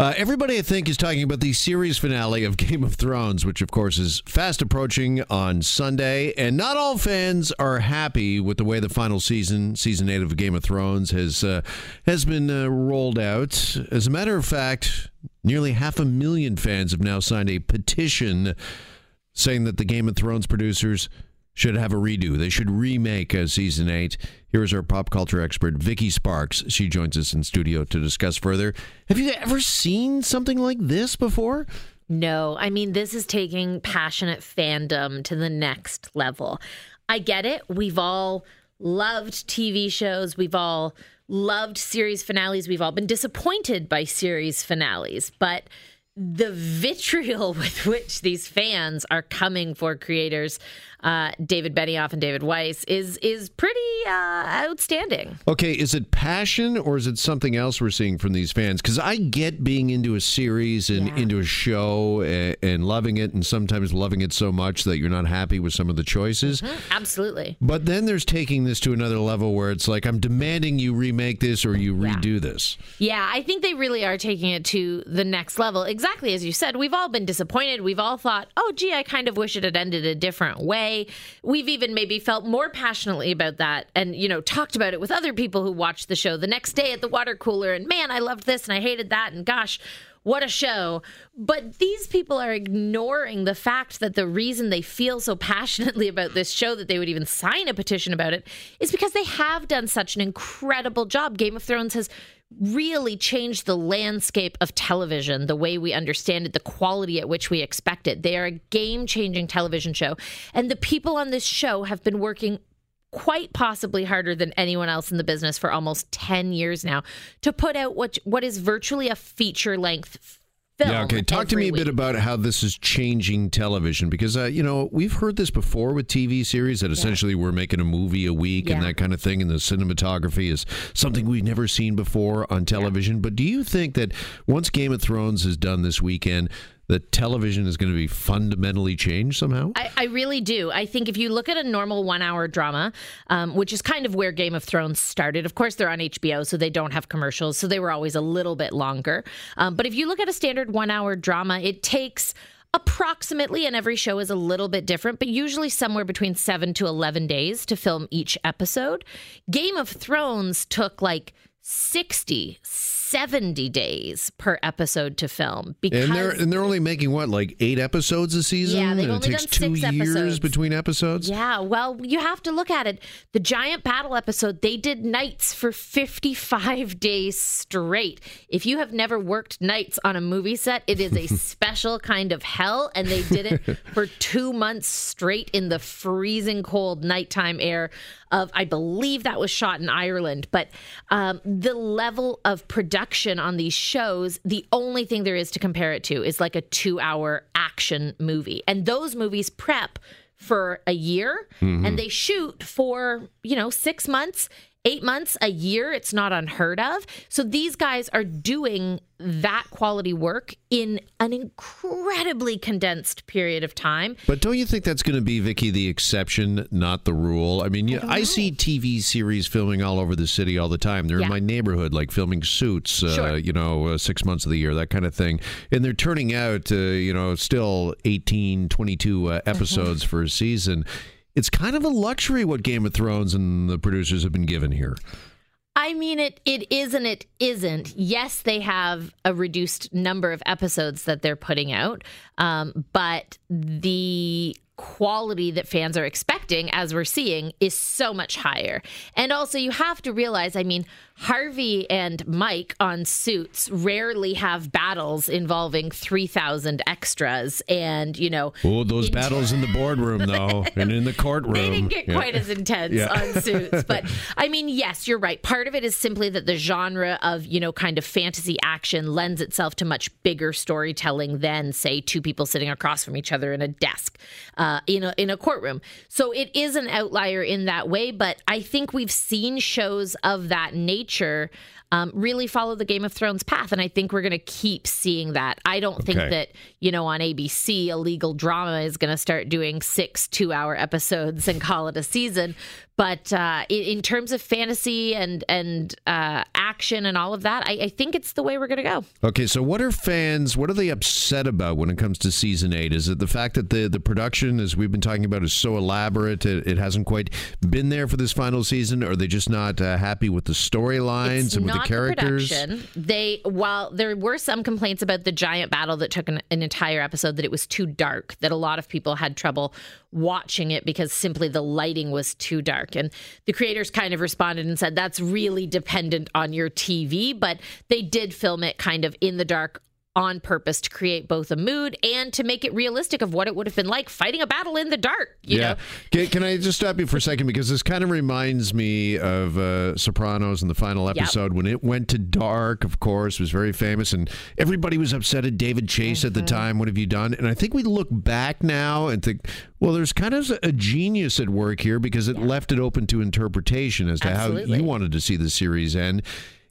Uh, everybody, I think, is talking about the series finale of Game of Thrones, which, of course, is fast approaching on Sunday. And not all fans are happy with the way the final season, season eight of Game of Thrones, has uh, has been uh, rolled out. As a matter of fact, nearly half a million fans have now signed a petition saying that the Game of Thrones producers should have a redo. They should remake uh, season eight. Here is our pop culture expert, Vicky Sparks. She joins us in studio to discuss further. Have you ever seen something like this before? No, I mean, this is taking passionate fandom to the next level. I get it. We've all loved TV shows, we've all loved series finales, we've all been disappointed by series finales, but the vitriol with which these fans are coming for creators uh, David Benioff and David Weiss is is pretty uh, outstanding. Okay, is it passion or is it something else we're seeing from these fans? Because I get being into a series and Yeah. into a show and, and loving it, and sometimes loving it so much that you're not happy with some of the choices. Absolutely. But then there's taking this to another level where it's like I'm demanding you remake this or you Yeah. redo this. Yeah, I think they really are taking it to the next level. Exactly as you said, we've all been disappointed. We've all thought, oh, gee, I kind of wish it had ended a different way. We've even maybe felt more passionately about that and, you know, talked about it with other people who watched the show the next day at the water cooler. And man, I loved this and I hated that. And gosh, what a show. But these people are ignoring the fact that the reason they feel so passionately about this show that they would even sign a petition about it is because they have done such an incredible job. Game of Thrones has really changed the landscape of television, the way we understand it, the quality at which we expect it. They are a game changing television show. And the people on this show have been working quite possibly harder than anyone else in the business for almost 10 years now to put out what what is virtually a feature length film. Yeah, okay. Talk to me a bit about how this is changing television because, uh, you know, we've heard this before with TV series that essentially we're making a movie a week and that kind of thing, and the cinematography is something we've never seen before on television. But do you think that once Game of Thrones is done this weekend, that television is going to be fundamentally changed somehow? I, I really do. I think if you look at a normal one hour drama, um, which is kind of where Game of Thrones started, of course, they're on HBO, so they don't have commercials, so they were always a little bit longer. Um, but if you look at a standard one hour drama, it takes approximately, and every show is a little bit different, but usually somewhere between seven to 11 days to film each episode. Game of Thrones took like 60, 70 days per episode to film because and they're and they're only making what like eight episodes a season. Yeah, they've and only it takes done two six years episodes. between episodes. Yeah, well, you have to look at it. The giant battle episode, they did nights for 55 days straight. If you have never worked nights on a movie set, it is a special kind of hell. And they did it for two months straight in the freezing cold nighttime air of, I believe that was shot in Ireland. But um, the level of production on these shows, the only thing there is to compare it to is like a two hour action movie. And those movies prep for a year and mm-hmm. they shoot for, you know, six months, eight months, a year. It's not unheard of. So these guys are doing that quality work in an incredibly condensed period of time. But don't you think that's going to be, Vicky, the exception, not the rule? I mean, I, I see TV series filming all over the city all the time. They're Yeah. in my neighborhood, like filming suits, uh, Sure. you know, uh, six months of the year, that kind of thing. And they're turning out, uh, you know, still 18, 22 uh, episodes for a season. It's kind of a luxury what Game of Thrones and the producers have been given here. I mean, it it is and it isn't. Yes, they have a reduced number of episodes that they're putting out, um, but the quality that fans are expecting, as we're seeing, is so much higher. And also, you have to realize, I mean, Harvey and Mike on Suits rarely have battles involving three thousand extras, and you know, Oh, those battles in the boardroom, though, and in the courtroom. they didn't get Yeah. quite as intense Yeah. on suits but i mean yes you're right part of it is simply that the genre of you know kind of fantasy action lends itself to much bigger storytelling than say two people sitting across from each other in a desk uh, in a in a courtroom so it is an outlier in that way but i think we've seen shows of that nature um, really follow the Game of Thrones path. And I think we're going to keep seeing that. I don't think that, you know, on ABC, a legal drama is going to start doing six two hour episodes and call it a season. But uh, in, in, terms of fantasy and and uh, action and all of that, I, I think it's the way we're going to go. Okay, so what are fans? What are they upset about when it comes to season eight? Is it the fact that the the production, as we've been talking about, is so elaborate it, it hasn't quite been there for this final season? Or are they just not uh, happy with the storylines and with the characters? The they while there were some complaints about the giant battle that took an, an entire episode that it was too dark, that a lot of people had trouble watching it because simply the lighting was too dark. And the creators kind of responded and said that's really dependent on your TV, but they did film it kind of in the dark on purpose to create both a mood and to make it realistic of what it would have been like fighting a battle in the dark. yeah. Can, can, I just stop you for a second because this kind of reminds me of uh, Sopranos in the final episode yep. when it went to dark. Of course, was very famous, and everybody was upset at David Chase mm-hmm. at the mm-hmm. time. What have you done? And I think we look back now and think, well, there's kind of a genius at work here because it yeah. left it open to interpretation as to Absolutely. how you wanted to see the series end.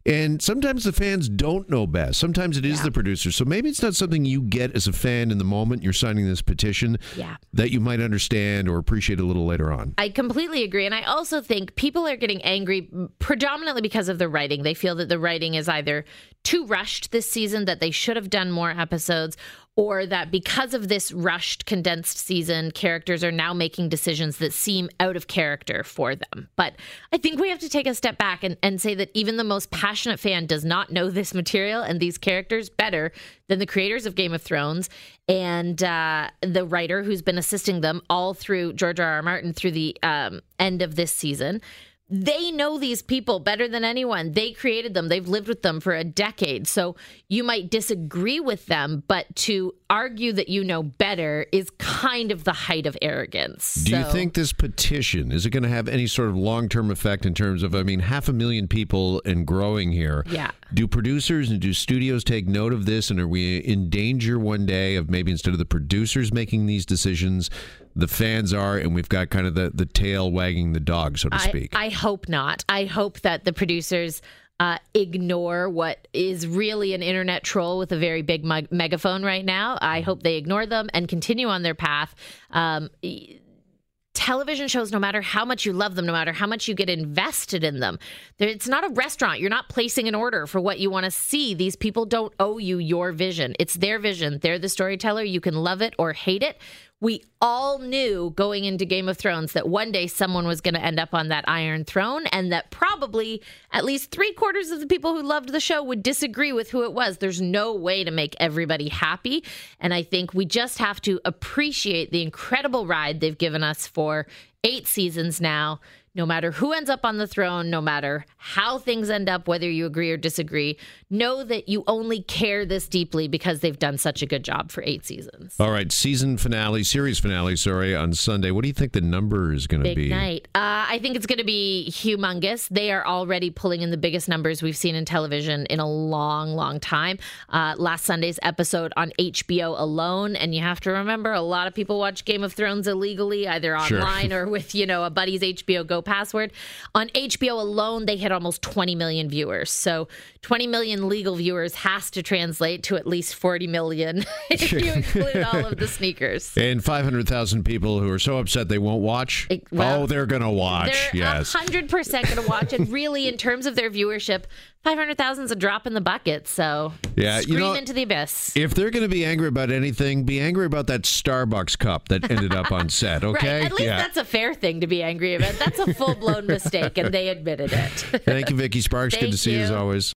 And sometimes the fans don't know best. Sometimes it is yeah. the producer. So maybe it's not something you get as a fan in the moment you're signing this petition yeah. that you might understand or appreciate a little later on. I completely agree. And I also think people are getting angry predominantly because of the writing. They feel that the writing is either too rushed this season, that they should have done more episodes, or that because of this rushed, condensed season, characters are now making decisions that seem out of character for them. But I think we have to take a step back and, and say that even the most passionate fan does not know this material and these characters better than the creators of Game of Thrones and uh, the writer who's been assisting them all through George R. R. Martin through the um, end of this season they know these people better than anyone. They created them, they've lived with them for a decade. So you might disagree with them, but to argue that you know better is kind of the height of arrogance. Do so, you think this petition is it going to have any sort of long-term effect in terms of I mean half a million people and growing here? Yeah. Do producers and do studios take note of this and are we in danger one day of maybe instead of the producers making these decisions the fans are, and we've got kind of the, the tail wagging the dog, so to speak. I, I hope not. I hope that the producers uh, ignore what is really an internet troll with a very big meg- megaphone right now. I hope they ignore them and continue on their path. Um, television shows, no matter how much you love them, no matter how much you get invested in them, it's not a restaurant. You're not placing an order for what you want to see. These people don't owe you your vision, it's their vision. They're the storyteller. You can love it or hate it we all knew going into Game of Thrones that one day someone was going to end up on that Iron Throne, and that probably at least three quarters of the people who loved the show would disagree with who it was. There's no way to make everybody happy. And I think we just have to appreciate the incredible ride they've given us for eight seasons now no matter who ends up on the throne, no matter how things end up, whether you agree or disagree, know that you only care this deeply because they've done such a good job for eight seasons. All right, season finale, series finale, sorry, on Sunday. What do you think the number is going to be? Big night. Uh, I think it's going to be humongous. They are already pulling in the biggest numbers we've seen in television in a long, long time. Uh, last Sunday's episode on HBO alone, and you have to remember a lot of people watch Game of Thrones illegally, either online sure. or with you know a buddy's HBO Go password. On HBO alone, they hit almost 20 million viewers. So 20 million legal viewers has to translate to at least 40 million if you include all of the sneakers. And 500,000 people who are so upset they won't watch. It, well, oh, they're going to watch. They're yes. 100% going to watch. and really, in terms of their viewership, 500,000 is a drop in the bucket. So yeah, scream you know, into the abyss. If they're going to be angry about anything, be angry about that Starbucks cup that ended up on set, okay? Right. At least yeah. that's a fair thing to be angry about. That's a full blown mistake, and they admitted it. Thank you, Vicky Sparks. Good to see you. you as always.